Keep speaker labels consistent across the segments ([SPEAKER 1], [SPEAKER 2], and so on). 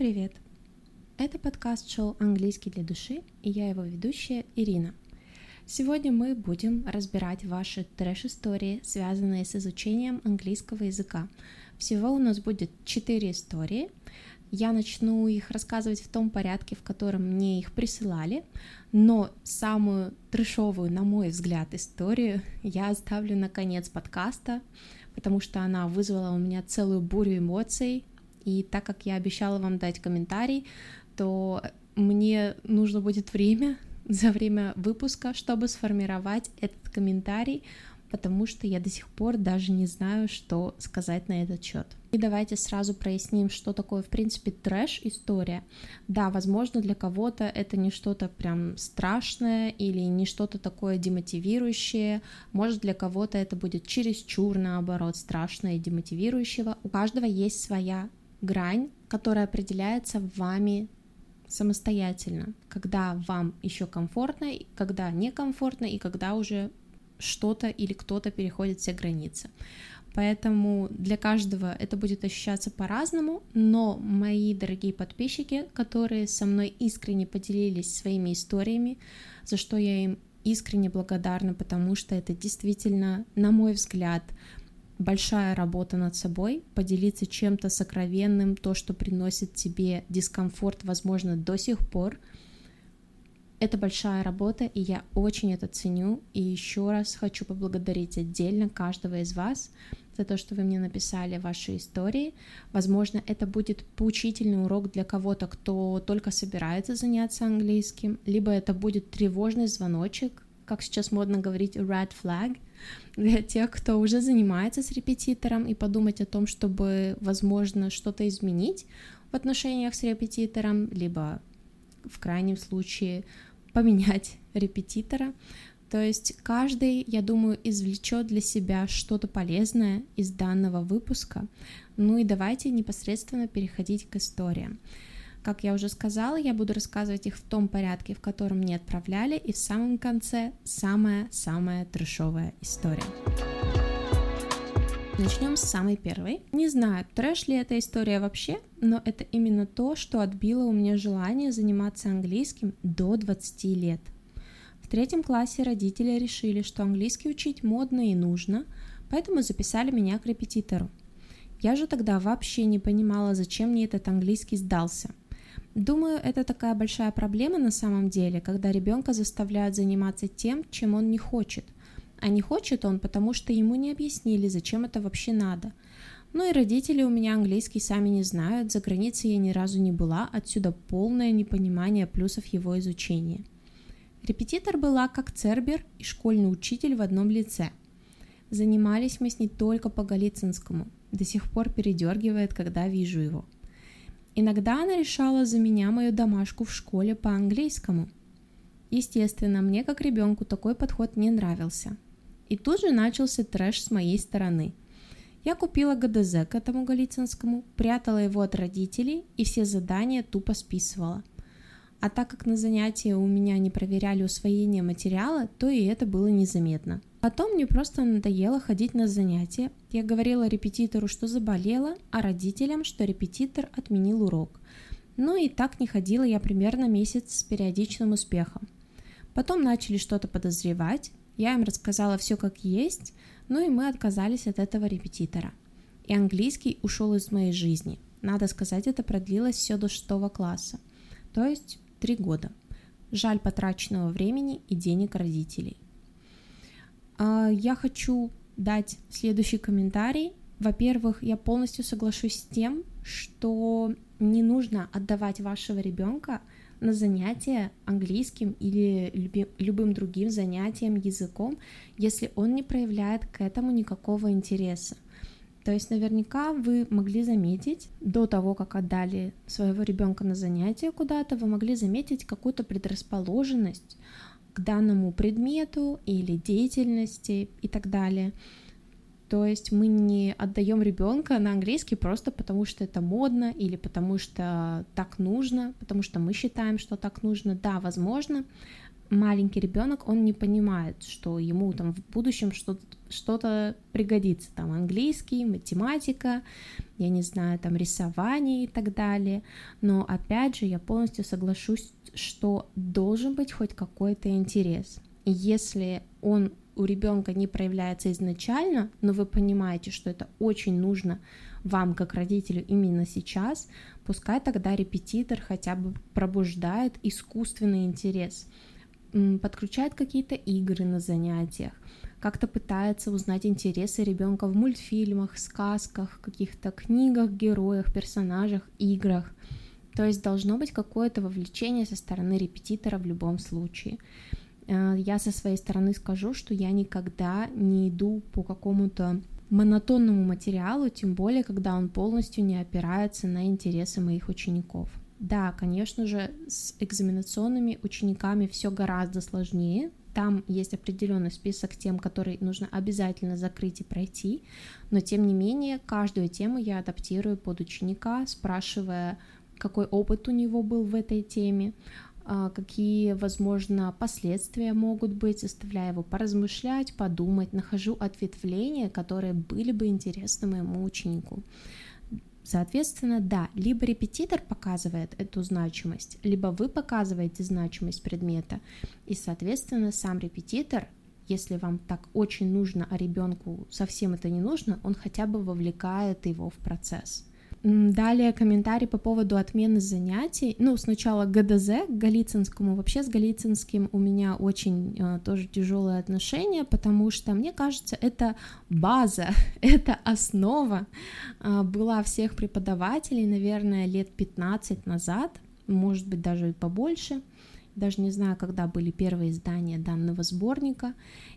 [SPEAKER 1] привет! Это подкаст-шоу «Английский для души» и я его ведущая Ирина. Сегодня мы будем разбирать ваши трэш-истории, связанные с изучением английского языка. Всего у нас будет четыре истории. Я начну их рассказывать в том порядке, в котором мне их присылали, но самую трешовую, на мой взгляд, историю я оставлю на конец подкаста, потому что она вызвала у меня целую бурю эмоций, и так как я обещала вам дать комментарий, то мне нужно будет время за время выпуска, чтобы сформировать этот комментарий, потому что я до сих пор даже не знаю, что сказать на этот счет. И давайте сразу проясним, что такое, в принципе, трэш-история. Да, возможно, для кого-то это не что-то прям страшное или не что-то такое демотивирующее. Может, для кого-то это будет чересчур, наоборот, страшное и демотивирующего. У каждого есть своя грань, которая определяется вами самостоятельно, когда вам еще комфортно, когда некомфортно и когда уже что-то или кто-то переходит все границы. Поэтому для каждого это будет ощущаться по-разному, но мои дорогие подписчики, которые со мной искренне поделились своими историями, за что я им искренне благодарна, потому что это действительно, на мой взгляд, большая работа над собой, поделиться чем-то сокровенным, то, что приносит тебе дискомфорт, возможно, до сих пор. Это большая работа, и я очень это ценю. И еще раз хочу поблагодарить отдельно каждого из вас за то, что вы мне написали ваши истории. Возможно, это будет поучительный урок для кого-то, кто только собирается заняться английским, либо это будет тревожный звоночек, как сейчас модно говорить, red flag — для тех, кто уже занимается с репетитором и подумать о том, чтобы, возможно, что-то изменить в отношениях с репетитором, либо в крайнем случае поменять репетитора. То есть каждый, я думаю, извлечет для себя что-то полезное из данного выпуска. Ну и давайте непосредственно переходить к историям. Как я уже сказала, я буду рассказывать их в том порядке, в котором мне отправляли, и в самом конце самая-самая трешовая история. Начнем с самой первой. Не знаю, трэш ли эта история вообще, но это именно то, что отбило у меня желание заниматься английским до 20 лет. В третьем классе родители решили, что английский учить модно и нужно, поэтому записали меня к репетитору. Я же тогда вообще не понимала, зачем мне этот английский сдался. Думаю, это такая большая проблема на самом деле, когда ребенка заставляют заниматься тем, чем он не хочет. А не хочет он, потому что ему не объяснили, зачем это вообще надо. Ну и родители у меня английский сами не знают, за границей я ни разу не была, отсюда полное непонимание плюсов его изучения. Репетитор была как Цербер и школьный учитель в одном лице. Занимались мы с ней только по Голицынскому, до сих пор передергивает, когда вижу его – Иногда она решала за меня мою домашку в школе по английскому. Естественно, мне как ребенку такой подход не нравился. И тут же начался трэш с моей стороны. Я купила ГДЗ к этому Голицынскому, прятала его от родителей и все задания тупо списывала. А так как на занятия у меня не проверяли усвоение материала, то и это было незаметно – Потом мне просто надоело ходить на занятия. Я говорила репетитору, что заболела, а родителям, что репетитор отменил урок. Ну и так не ходила я примерно месяц с периодичным успехом. Потом начали что-то подозревать, я им рассказала все как есть, ну и мы отказались от этого репетитора. И английский ушел из моей жизни. Надо сказать, это продлилось все до шестого класса, то есть три года. Жаль потраченного времени и денег родителей. А, я хочу дать следующий комментарий. Во-первых, я полностью соглашусь с тем, что не нужно отдавать вашего ребенка на занятия английским или любым другим занятием языком, если он не проявляет к этому никакого интереса. То есть наверняка вы могли заметить до того, как отдали своего ребенка на занятия куда-то, вы могли заметить какую-то предрасположенность к данному предмету или деятельности и так далее. То есть мы не отдаем ребенка на английский просто потому, что это модно или потому что так нужно, потому что мы считаем, что так нужно. Да, возможно, маленький ребенок, он не понимает, что ему там в будущем что-то что пригодится, там английский, математика, я не знаю, там рисование и так далее. Но опять же, я полностью соглашусь, что должен быть хоть какой-то интерес. Если он у ребенка не проявляется изначально, но вы понимаете, что это очень нужно вам как родителю именно сейчас, пускай тогда репетитор хотя бы пробуждает искусственный интерес, подключает какие-то игры на занятиях, как-то пытается узнать интересы ребенка в мультфильмах, сказках, каких-то книгах, героях, персонажах, играх. То есть должно быть какое-то вовлечение со стороны репетитора в любом случае. Э, я со своей стороны скажу, что я никогда не иду по какому-то монотонному материалу, тем более, когда он полностью не опирается на интересы моих учеников. Да, конечно же, с экзаменационными учениками все гораздо сложнее. Там есть определенный список тем, которые нужно обязательно закрыть и пройти, но тем не менее каждую тему я адаптирую под ученика, спрашивая, какой опыт у него был в этой теме, а, какие, возможно, последствия могут быть, заставляя его поразмышлять, подумать, нахожу ответвления, которые были бы интересны моему ученику. Соответственно, да, либо репетитор показывает эту значимость, либо вы показываете значимость предмета, и, соответственно, сам репетитор если вам так очень нужно, а ребенку совсем это не нужно, он хотя бы вовлекает его в процесс. Далее комментарий по поводу отмены занятий. Ну, сначала ГДЗ к Голицынскому. Вообще с Голицынским у меня очень э, тоже тяжелое отношение, потому что, мне кажется, это база, это основа э, была всех преподавателей, наверное, лет 15 назад, может быть, даже и побольше. Даже не знаю, когда были первые издания данного сборника.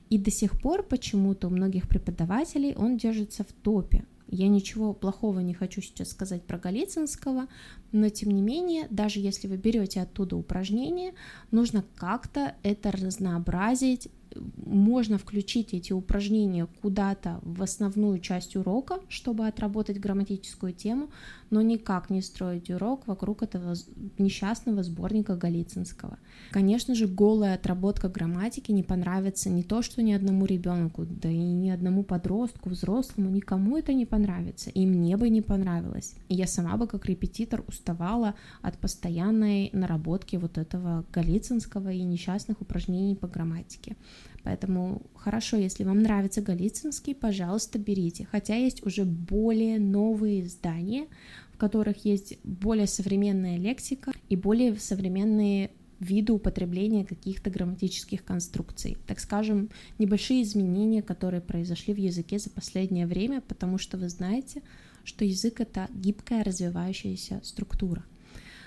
[SPEAKER 1] И до сих пор почему-то у многих преподавателей он держится в топе. Я ничего плохого не хочу сейчас сказать про Голицынского, но тем не менее, даже если вы берете оттуда упражнения, нужно как-то это разнообразить, можно включить эти упражнения куда-то в основную часть урока, чтобы отработать грамматическую тему, но никак не строить урок вокруг этого несчастного сборника Голицынского. Конечно же, голая отработка грамматики не понравится не то, что ни одному ребенку, да и ни одному подростку, взрослому, никому это не понравится, и мне бы не понравилось. И я сама бы как репетитор уставала от постоянной наработки вот этого Голицынского и несчастных упражнений по грамматике. Поэтому хорошо, если вам нравится Голицынский, пожалуйста, берите. Хотя есть уже более новые издания, в которых есть более современная лексика и более современные виды употребления каких-то грамматических конструкций. Так скажем, небольшие изменения, которые произошли в языке за последнее время, потому что вы знаете, что язык — это гибкая развивающаяся структура.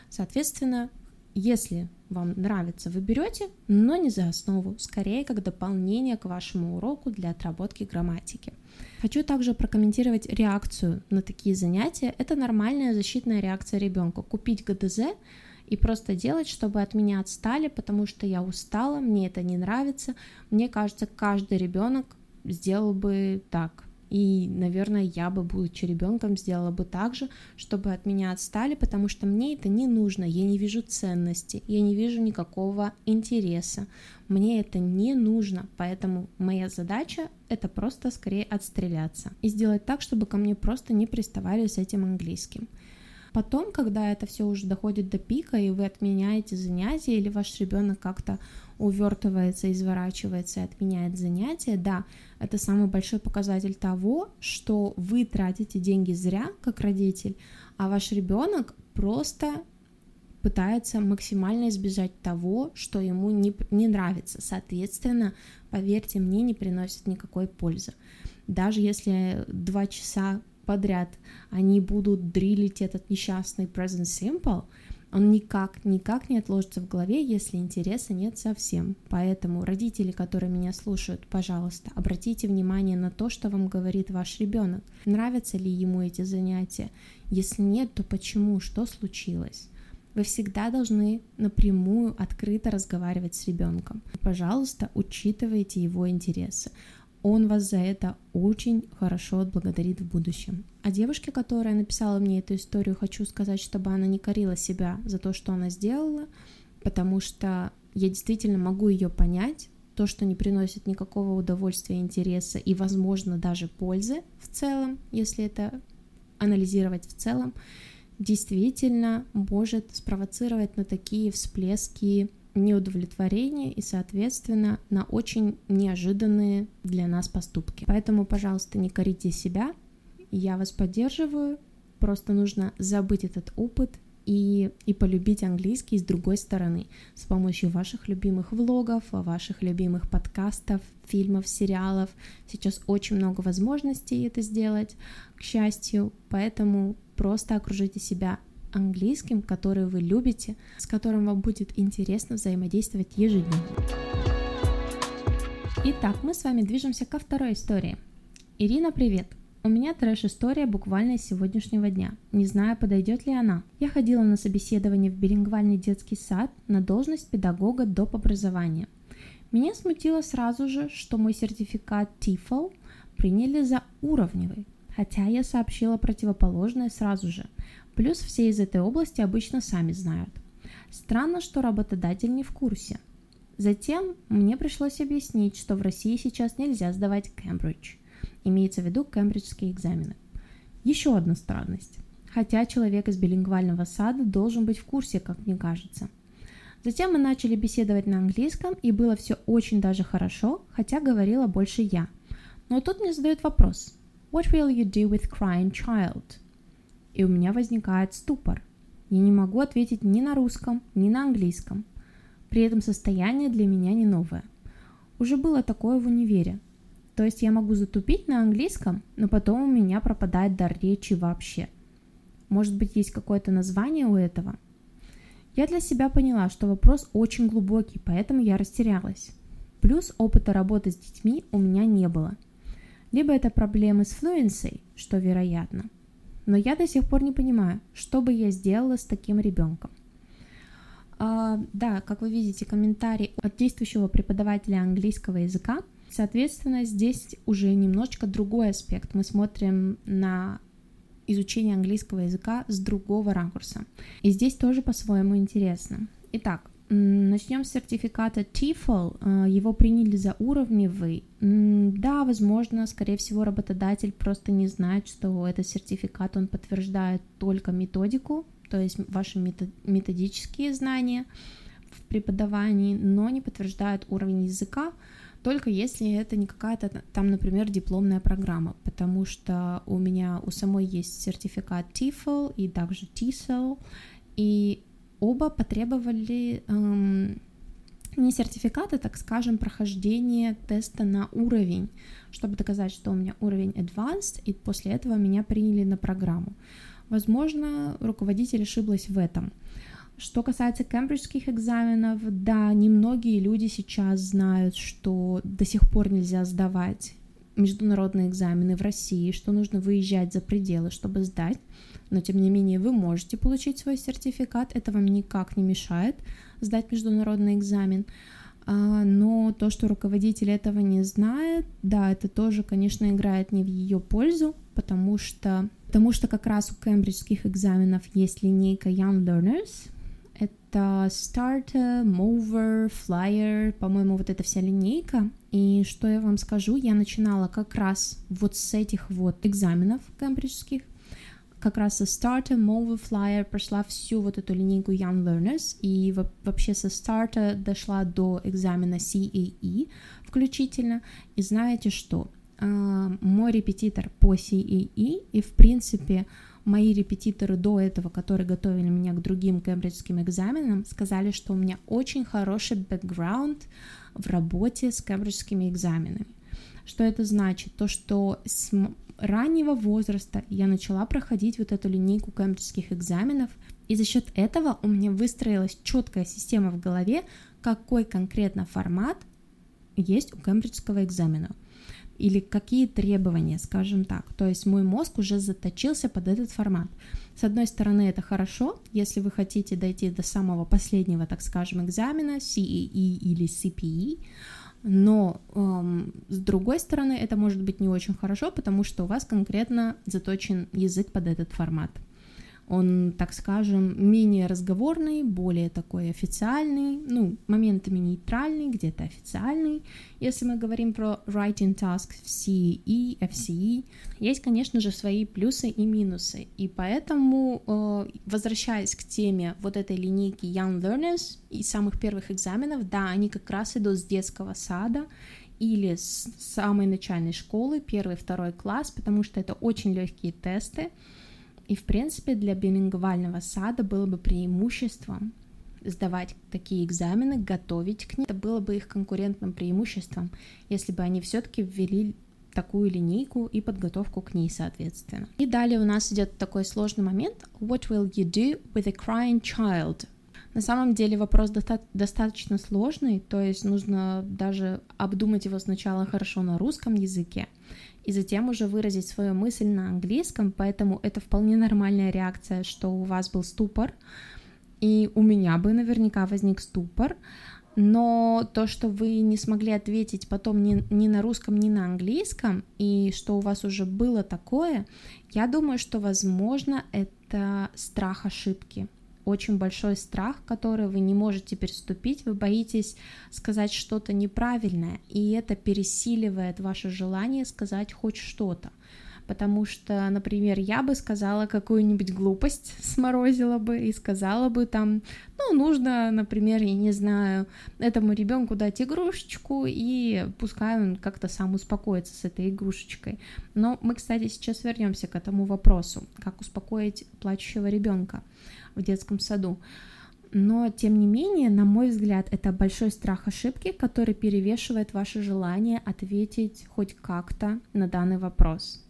[SPEAKER 1] Соответственно, если вам нравится, вы берете, но не за основу, скорее как дополнение к вашему уроку для отработки грамматики. Хочу также прокомментировать реакцию на такие занятия. Это нормальная защитная реакция ребенка. Купить ГДЗ и просто делать, чтобы от меня отстали, потому что я устала, мне это не нравится. Мне кажется, каждый ребенок сделал бы так. И, наверное, я бы, будучи ребенком, сделала бы так же, чтобы от меня отстали, потому что мне это не нужно, я не вижу ценности, я не вижу никакого интереса, мне это не нужно, поэтому моя задача это просто скорее отстреляться и сделать так, чтобы ко мне просто не приставали с этим английским. Потом, когда это все уже доходит до пика, и вы отменяете занятия, или ваш ребенок как-то увертывается, изворачивается и отменяет занятия, да, это самый большой показатель того, что вы тратите деньги зря, как родитель, а ваш ребенок просто пытается максимально избежать того, что ему не, не нравится. Соответственно, поверьте мне, не приносит никакой пользы. Даже если два часа подряд они будут дрилить этот несчастный present simple, он никак, никак не отложится в голове, если интереса нет совсем. Поэтому родители, которые меня слушают, пожалуйста, обратите внимание на то, что вам говорит ваш ребенок. Нравятся ли ему эти занятия? Если нет, то почему? Что случилось? Вы всегда должны напрямую, открыто разговаривать с ребенком. Пожалуйста, учитывайте его интересы он вас за это очень хорошо отблагодарит в будущем. А девушке, которая написала мне эту историю, хочу сказать, чтобы она не корила себя за то, что она сделала, потому что я действительно могу ее понять, то, что не приносит никакого удовольствия, интереса и, возможно, даже пользы в целом, если это анализировать в целом, действительно может спровоцировать на такие всплески неудовлетворения и, соответственно, на очень неожиданные для нас поступки. Поэтому, пожалуйста, не корите себя, я вас поддерживаю, просто нужно забыть этот опыт и, и полюбить английский с другой стороны, с помощью ваших любимых влогов, ваших любимых подкастов, фильмов, сериалов. Сейчас очень много возможностей это сделать, к счастью, поэтому просто окружите себя английским, который вы любите, с которым вам будет интересно взаимодействовать ежедневно. Итак, мы с вами движемся ко второй истории. Ирина, привет! У меня трэш-история буквально из сегодняшнего дня. Не знаю, подойдет ли она. Я ходила на собеседование в билингвальный детский сад на должность педагога доп. образования. Меня смутило сразу же, что мой сертификат TEFL приняли за уровневый, хотя я сообщила противоположное сразу же. Плюс все из этой области обычно сами знают. Странно, что работодатель не в курсе. Затем мне пришлось объяснить, что в России сейчас нельзя сдавать Кембридж – имеется в виду кембриджские экзамены. Еще одна странность. Хотя человек из билингвального сада должен быть в курсе, как мне кажется. Затем мы начали беседовать на английском, и было все очень даже хорошо, хотя говорила больше я. Но тут мне задают вопрос. What will you do with crying child? И у меня возникает ступор. Я не могу ответить ни на русском, ни на английском. При этом состояние для меня не новое. Уже было такое в универе. То есть я могу затупить на английском, но потом у меня пропадает дар речи вообще. Может быть, есть какое-то название у этого? Я для себя поняла, что вопрос очень глубокий, поэтому я растерялась. Плюс опыта работы с детьми у меня не было. Либо это проблемы с fluency, что вероятно. Но я до сих пор не понимаю, что бы я сделала с таким ребенком. А, да, как вы видите, комментарий от действующего преподавателя английского языка – Соответственно, здесь уже немножечко другой аспект. Мы смотрим на изучение английского языка с другого ракурса. И здесь тоже по-своему интересно. Итак, начнем с сертификата TEFL. А, его приняли за уровневый. Да, возможно, скорее всего, работодатель просто не знает, что этот сертификат, он подтверждает только методику, то есть ваши методические знания в преподавании, но не подтверждает уровень языка, только если это не какая-то там, например, дипломная программа, потому что у меня у самой есть сертификат TEFL и также TESOL, и оба потребовали эм, не сертификаты, так скажем, прохождение теста на уровень, чтобы доказать, что у меня уровень Advanced, и после этого меня приняли на программу. Возможно, руководитель ошиблась в этом. Что касается кембриджских экзаменов, да, немногие люди сейчас знают, что до сих пор нельзя сдавать международные экзамены в России, что нужно выезжать за пределы, чтобы сдать, но тем не менее вы можете получить свой сертификат, это вам никак не мешает сдать международный экзамен. А, но то, что руководитель этого не знает, да, это тоже, конечно, играет не в ее пользу, потому что, потому что как раз у кембриджских экзаменов есть линейка Young Learners, это Starter, Mover, Flyer, по-моему, вот эта вся линейка. И что я вам скажу, я начинала как раз вот с этих вот экзаменов кембриджских, как раз со Starter, Mover, Flyer прошла всю вот эту линейку Young Learners, и вообще со Starter дошла до экзамена CAE включительно. И знаете что? А, мой репетитор по CAE, и в принципе мои репетиторы до этого, которые готовили меня к другим кембриджским экзаменам, сказали, что у меня очень хороший бэкграунд в работе с кембриджскими экзаменами. Что это значит? То, что с раннего возраста я начала проходить вот эту линейку кембриджских экзаменов, и за счет этого у меня выстроилась четкая система в голове, какой конкретно формат есть у кембриджского экзамена или какие требования, скажем так. То есть мой мозг уже заточился под этот формат. С одной стороны, это хорошо, если вы хотите дойти до самого последнего, так скажем, экзамена, CEE или CPE, но эм, с другой стороны, это может быть не очень хорошо, потому что у вас конкретно заточен язык под этот формат. Он, так скажем, менее разговорный, более такой официальный, ну, моментами нейтральный, где-то официальный. Если мы говорим про writing tasks в CE, FCE, есть, конечно же, свои плюсы и минусы. И поэтому, э, возвращаясь к теме вот этой линейки Young Learners и самых первых экзаменов, да, они как раз идут с детского сада, или с самой начальной школы, первый, второй класс, потому что это очень легкие тесты, и, в принципе, для билингвального сада было бы преимуществом сдавать такие экзамены, готовить к ним. Это было бы их конкурентным преимуществом, если бы они все-таки ввели такую линейку и подготовку к ней, соответственно. И далее у нас идет такой сложный момент. What will you do with a crying child? На самом деле вопрос доста- достаточно сложный, то есть нужно даже обдумать его сначала хорошо на русском языке, и затем уже выразить свою мысль на английском, поэтому это вполне нормальная реакция, что у вас был ступор, и у меня бы наверняка возник ступор, но то, что вы не смогли ответить потом ни, ни на русском, ни на английском, и что у вас уже было такое, я думаю, что, возможно, это страх ошибки очень большой страх, который вы не можете переступить, вы боитесь сказать что-то неправильное, и это пересиливает ваше желание сказать хоть что-то. Потому что, например, я бы сказала какую-нибудь глупость, сморозила бы и сказала бы там, ну, нужно, например, я не знаю, этому ребенку дать игрушечку, и пускай он как-то сам успокоится с этой игрушечкой. Но мы, кстати, сейчас вернемся к этому вопросу, как успокоить плачущего ребенка в детском саду. Но, тем не менее, на мой взгляд, это большой страх ошибки, который перевешивает ваше желание ответить хоть как-то на данный вопрос.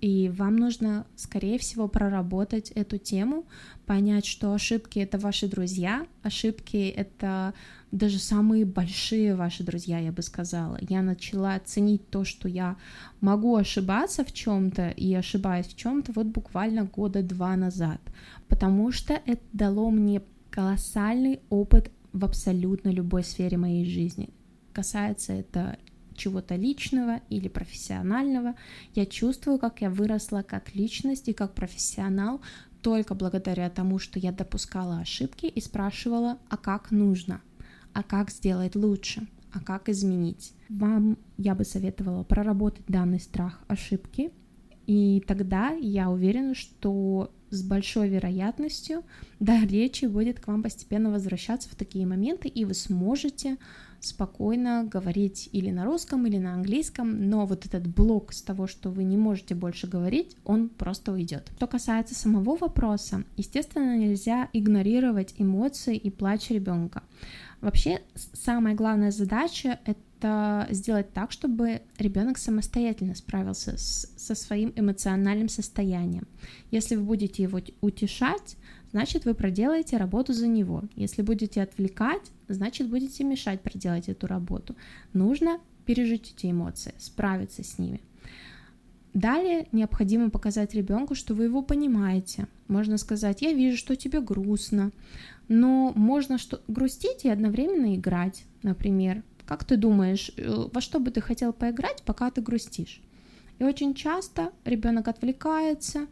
[SPEAKER 1] И вам нужно, скорее всего, проработать эту тему, понять, что ошибки — это ваши друзья, ошибки — это даже самые большие ваши друзья, я бы сказала. Я начала ценить то, что я могу ошибаться в чем-то и ошибаюсь в чем-то вот буквально года два назад, потому что это дало мне колоссальный опыт в абсолютно любой сфере моей жизни. Касается это чего-то личного или профессионального. Я чувствую, как я выросла как личность и как профессионал только благодаря тому, что я допускала ошибки и спрашивала, а как нужно — а как сделать лучше, а как изменить. Вам я бы советовала проработать данный страх ошибки, и тогда я уверена, что с большой вероятностью да, речи будет к вам постепенно возвращаться в такие моменты, и вы сможете спокойно говорить или на русском, или на английском, но вот этот блок с того, что вы не можете больше говорить, он просто уйдет. Что касается самого вопроса, естественно, нельзя игнорировать эмоции и плач ребенка. Вообще, самая главная задача — это сделать так, чтобы ребенок самостоятельно справился с, со своим эмоциональным состоянием. Если вы будете его утешать, значит, вы проделаете работу за него. Если будете отвлекать, значит, будете мешать проделать эту работу. Нужно пережить эти эмоции, справиться с ними. Далее необходимо показать ребенку, что вы его понимаете. Можно сказать, я вижу, что тебе грустно, но можно что грустить и одновременно играть, например. Как ты думаешь, э, во что бы ты хотел поиграть, пока ты грустишь? И очень часто ребенок отвлекается,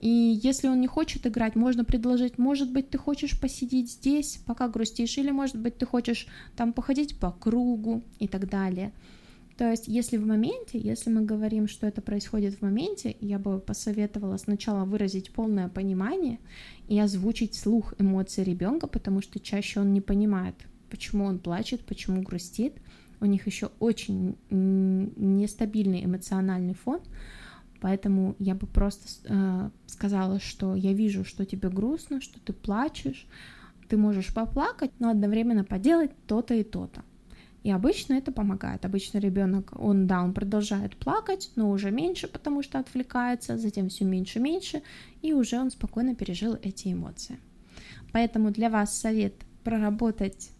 [SPEAKER 1] и если он не хочет играть, можно предложить, может быть, ты хочешь посидеть здесь, пока грустишь, или, может быть, ты хочешь там походить по кругу и так далее. То есть, если в моменте, если мы говорим, что это происходит в моменте, я бы посоветовала сначала выразить полное понимание и озвучить слух эмоции ребенка, потому что чаще он не понимает, почему он плачет, почему грустит. У них еще очень нестабильный эмоциональный фон, поэтому я бы просто э, сказала, что я вижу, что тебе грустно, что ты плачешь, ты можешь поплакать, но одновременно поделать то-то и то-то. И обычно это помогает. Обычно ребенок, он, да, он продолжает плакать, но уже меньше, потому что отвлекается, затем все меньше и меньше, и уже он спокойно пережил эти эмоции. Поэтому для вас совет проработать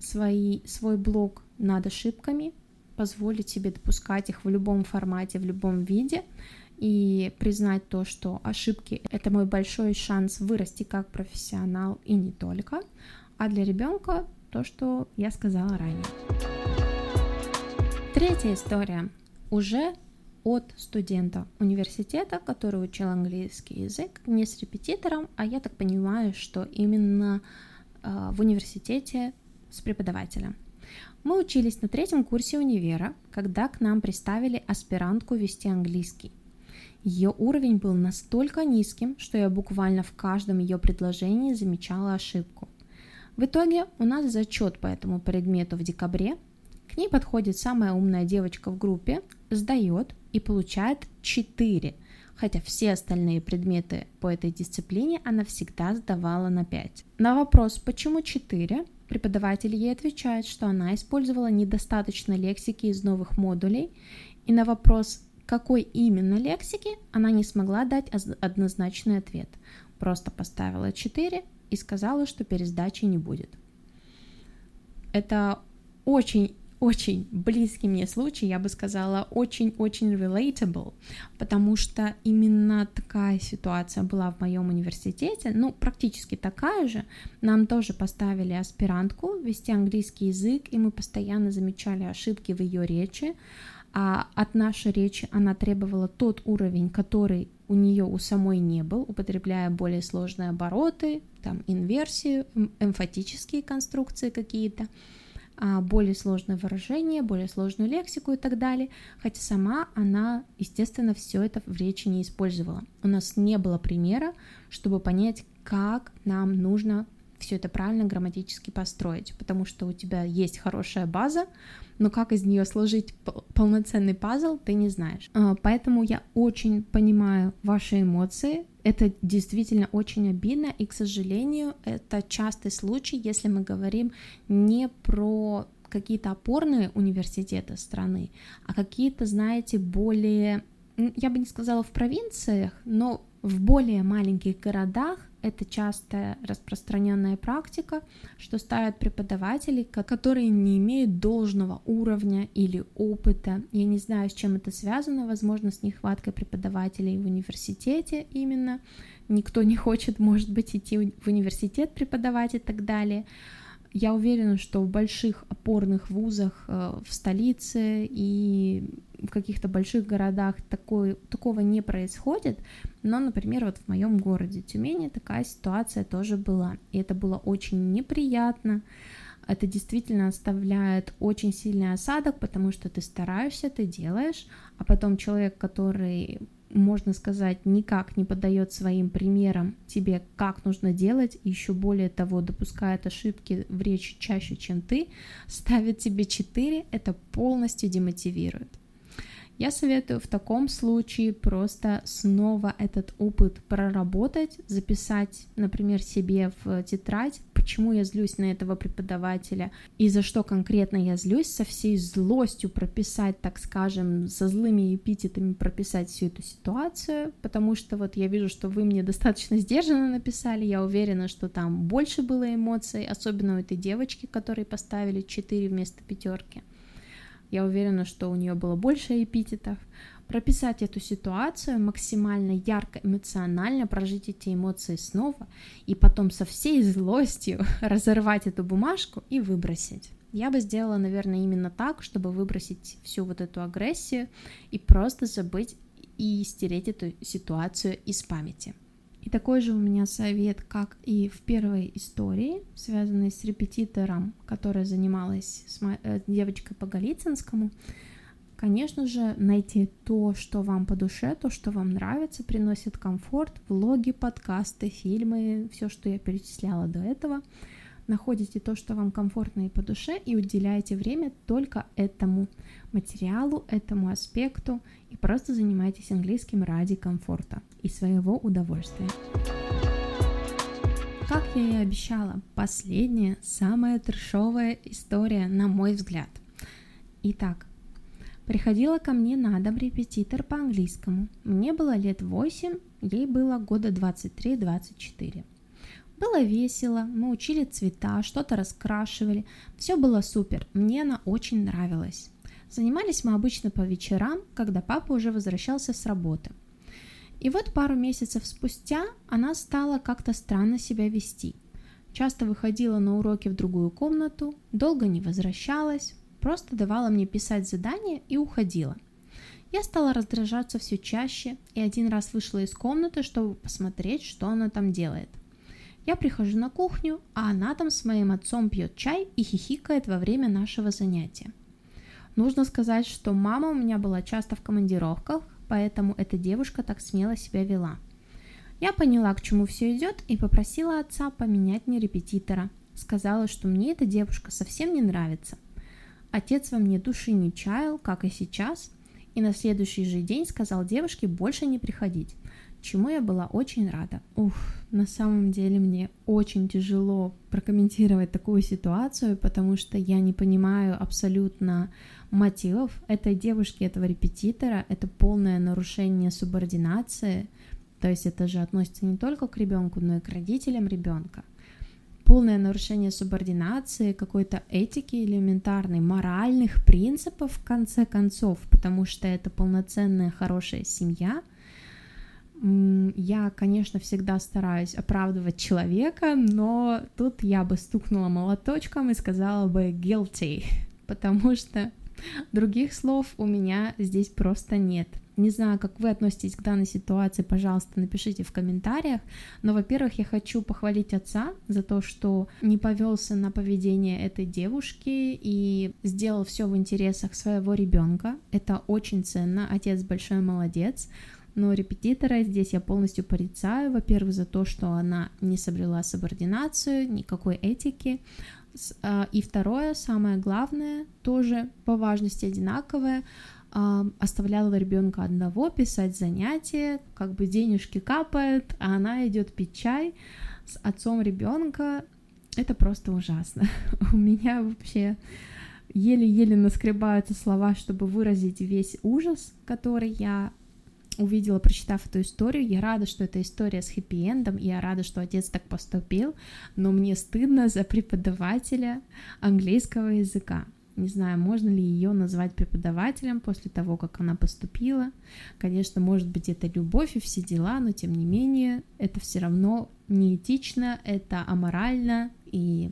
[SPEAKER 1] свои, свой блог над ошибками, позволить себе допускать их в любом формате, в любом виде, и признать то, что ошибки — это мой большой шанс вырасти как профессионал и не только, а для ребенка то, что я сказала ранее. Третья история. Уже от студента университета, который учил английский язык, не с репетитором, а я так понимаю, что именно э, в университете с преподавателем. Мы учились на третьем курсе универа, когда к нам приставили аспирантку вести английский. Ее уровень был настолько низким, что я буквально в каждом ее предложении замечала ошибку. В итоге у нас зачет по этому предмету в декабре. К ней подходит самая умная девочка в группе, сдает и получает 4, хотя все остальные предметы по этой дисциплине она всегда сдавала на 5. На вопрос «почему 4?» преподаватель ей отвечает, что она использовала недостаточно лексики из новых модулей, и на вопрос какой именно лексики, она не смогла дать однозначный ответ. Просто поставила 4 и сказала, что пересдачи не будет. Это очень очень близкий мне случай, я бы сказала, очень-очень relatable, потому что именно такая ситуация была в моем университете, ну, практически такая же. Нам тоже поставили аспирантку вести английский язык, и мы постоянно замечали ошибки в ее речи, а от нашей речи она требовала тот уровень, который у нее у самой не был, употребляя более сложные обороты, там инверсию, эмфатические конструкции какие-то, более сложные выражения, более сложную лексику и так далее, хотя сама она, естественно, все это в речи не использовала. У нас не было примера, чтобы понять, как нам нужно все это правильно грамматически построить, потому что у тебя есть хорошая база, но как из нее сложить полноценный пазл, ты не знаешь. А, поэтому я очень понимаю ваши эмоции. Это действительно очень обидно, и, к сожалению, это частый случай, если мы говорим не про какие-то опорные университеты страны, а какие-то, знаете, более, я бы не сказала в провинциях, но в более маленьких городах это часто распространенная практика, что ставят преподавателей, которые не имеют должного уровня или опыта. Я не знаю, с чем это связано, возможно, с нехваткой преподавателей в университете именно. Никто не хочет, может быть, идти в университет преподавать и так далее. Я уверена, что в больших опорных вузах э, в столице и в каких-то больших городах такой, такого не происходит, но, например, вот в моем городе Тюмени такая ситуация тоже была, и это было очень неприятно, это действительно оставляет очень сильный осадок, потому что ты стараешься, ты делаешь, а потом человек, который можно сказать, никак не подает своим примерам тебе, как нужно делать, еще более того, допускает ошибки в речи чаще, чем ты, ставит тебе 4, это полностью демотивирует. Я советую в таком случае просто снова этот опыт проработать, записать, например, себе в тетрадь, почему я злюсь на этого преподавателя и за что конкретно я злюсь, со всей злостью прописать, так скажем, со злыми эпитетами прописать всю эту ситуацию, потому что вот я вижу, что вы мне достаточно сдержанно написали, я уверена, что там больше было эмоций, особенно у этой девочки, которой поставили 4 вместо пятерки. Я уверена, что у нее было больше эпитетов. Прописать эту ситуацию максимально ярко, эмоционально, прожить эти эмоции снова и потом со всей злостью разорвать эту бумажку и выбросить. Я бы сделала, наверное, именно так, чтобы выбросить всю вот эту агрессию и просто забыть и стереть эту ситуацию из памяти. И такой же у меня совет, как и в первой истории, связанной с репетитором, которая занималась с мо... Э, девочкой по Голицынскому. Конечно же, найти то, что вам по душе, то, что вам нравится, приносит комфорт, влоги, подкасты, фильмы, все, что я перечисляла до этого. Находите то, что вам комфортно и по душе, и уделяете время только этому материалу, этому аспекту, и просто занимайтесь английским ради комфорта и своего удовольствия. Как я и обещала, последняя, самая трешовая история, на мой взгляд. Итак, приходила ко мне на дом репетитор по английскому. Мне было лет 8, ей было года 23-24. Было весело, мы учили цвета, что-то раскрашивали, все было супер, мне она очень нравилась. Занимались мы обычно по вечерам, когда папа уже возвращался с работы. И вот пару месяцев спустя она стала как-то странно себя вести. Часто выходила на уроки в другую комнату, долго не возвращалась, просто давала мне писать задания и уходила. Я стала раздражаться все чаще и один раз вышла из комнаты, чтобы посмотреть, что она там делает. Я прихожу на кухню, а она там с моим отцом пьет чай и хихикает во время нашего занятия. Нужно сказать, что мама у меня была часто в командировках, поэтому эта девушка так смело себя вела. Я поняла, к чему все идет, и попросила отца поменять мне репетитора. Сказала, что мне эта девушка совсем не нравится. Отец во мне души не чаял, как и сейчас, и на следующий же день сказал девушке больше не приходить, чему я была очень рада. Ух, на самом деле мне очень тяжело прокомментировать такую ситуацию, потому что я не понимаю абсолютно мотивов этой девушки, этого репетитора. Это полное нарушение субординации, то есть это же относится не только к ребенку, но и к родителям ребенка. Полное нарушение субординации, какой-то этики элементарной, моральных принципов в конце концов, потому что это полноценная хорошая семья – я, конечно, всегда стараюсь оправдывать человека, но тут я бы стукнула молоточком и сказала бы guilty, потому что других слов у меня здесь просто нет. Не знаю, как вы относитесь к данной ситуации, пожалуйста, напишите в комментариях. Но, во-первых, я хочу похвалить отца за то, что не повелся на поведение этой девушки и сделал все в интересах своего ребенка. Это очень ценно. Отец большой молодец. Но репетитора здесь я полностью порицаю, во-первых, за то, что она не соблюла субординацию, никакой этики, а, и второе, самое главное, тоже по важности одинаковое, а, оставляла ребенка одного писать занятия, как бы денежки капают, а она идет пить чай с отцом ребенка. Это просто ужасно. У меня вообще еле-еле наскребаются слова, чтобы выразить весь ужас, который я увидела, прочитав эту историю. Я рада, что эта история с хэппи-эндом, я рада, что отец так поступил, но мне стыдно за преподавателя английского языка. Не знаю, можно ли ее назвать преподавателем после того, как она поступила. Конечно, может быть, это любовь и все дела, но тем не менее, это все равно неэтично, это аморально, и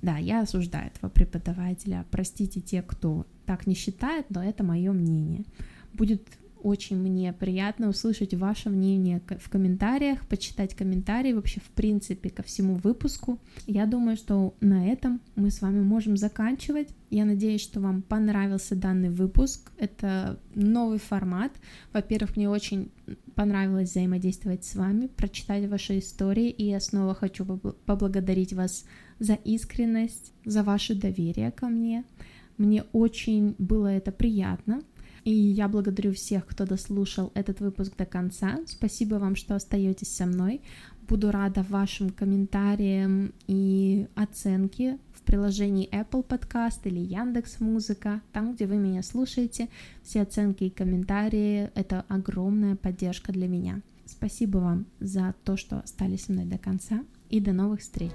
[SPEAKER 1] да, я осуждаю этого преподавателя. Простите те, кто так не считает, но это мое мнение. Будет очень мне приятно услышать ваше мнение в комментариях, почитать комментарии вообще в принципе ко всему выпуску. Я думаю, что на этом мы с вами можем заканчивать. Я надеюсь, что вам понравился данный выпуск. Это новый формат. Во-первых, мне очень понравилось взаимодействовать с вами, прочитать ваши истории, и я снова хочу поблагодарить вас за искренность, за ваше доверие ко мне. Мне очень было это приятно. И я благодарю всех, кто дослушал этот выпуск до конца. Спасибо вам, что остаетесь со мной. Буду рада вашим комментариям и оценке в приложении Apple Podcast или Яндекс Музыка, там, где вы меня слушаете. Все оценки и комментарии — это огромная поддержка для меня. Спасибо вам за то, что остались со мной до конца, и до новых встреч!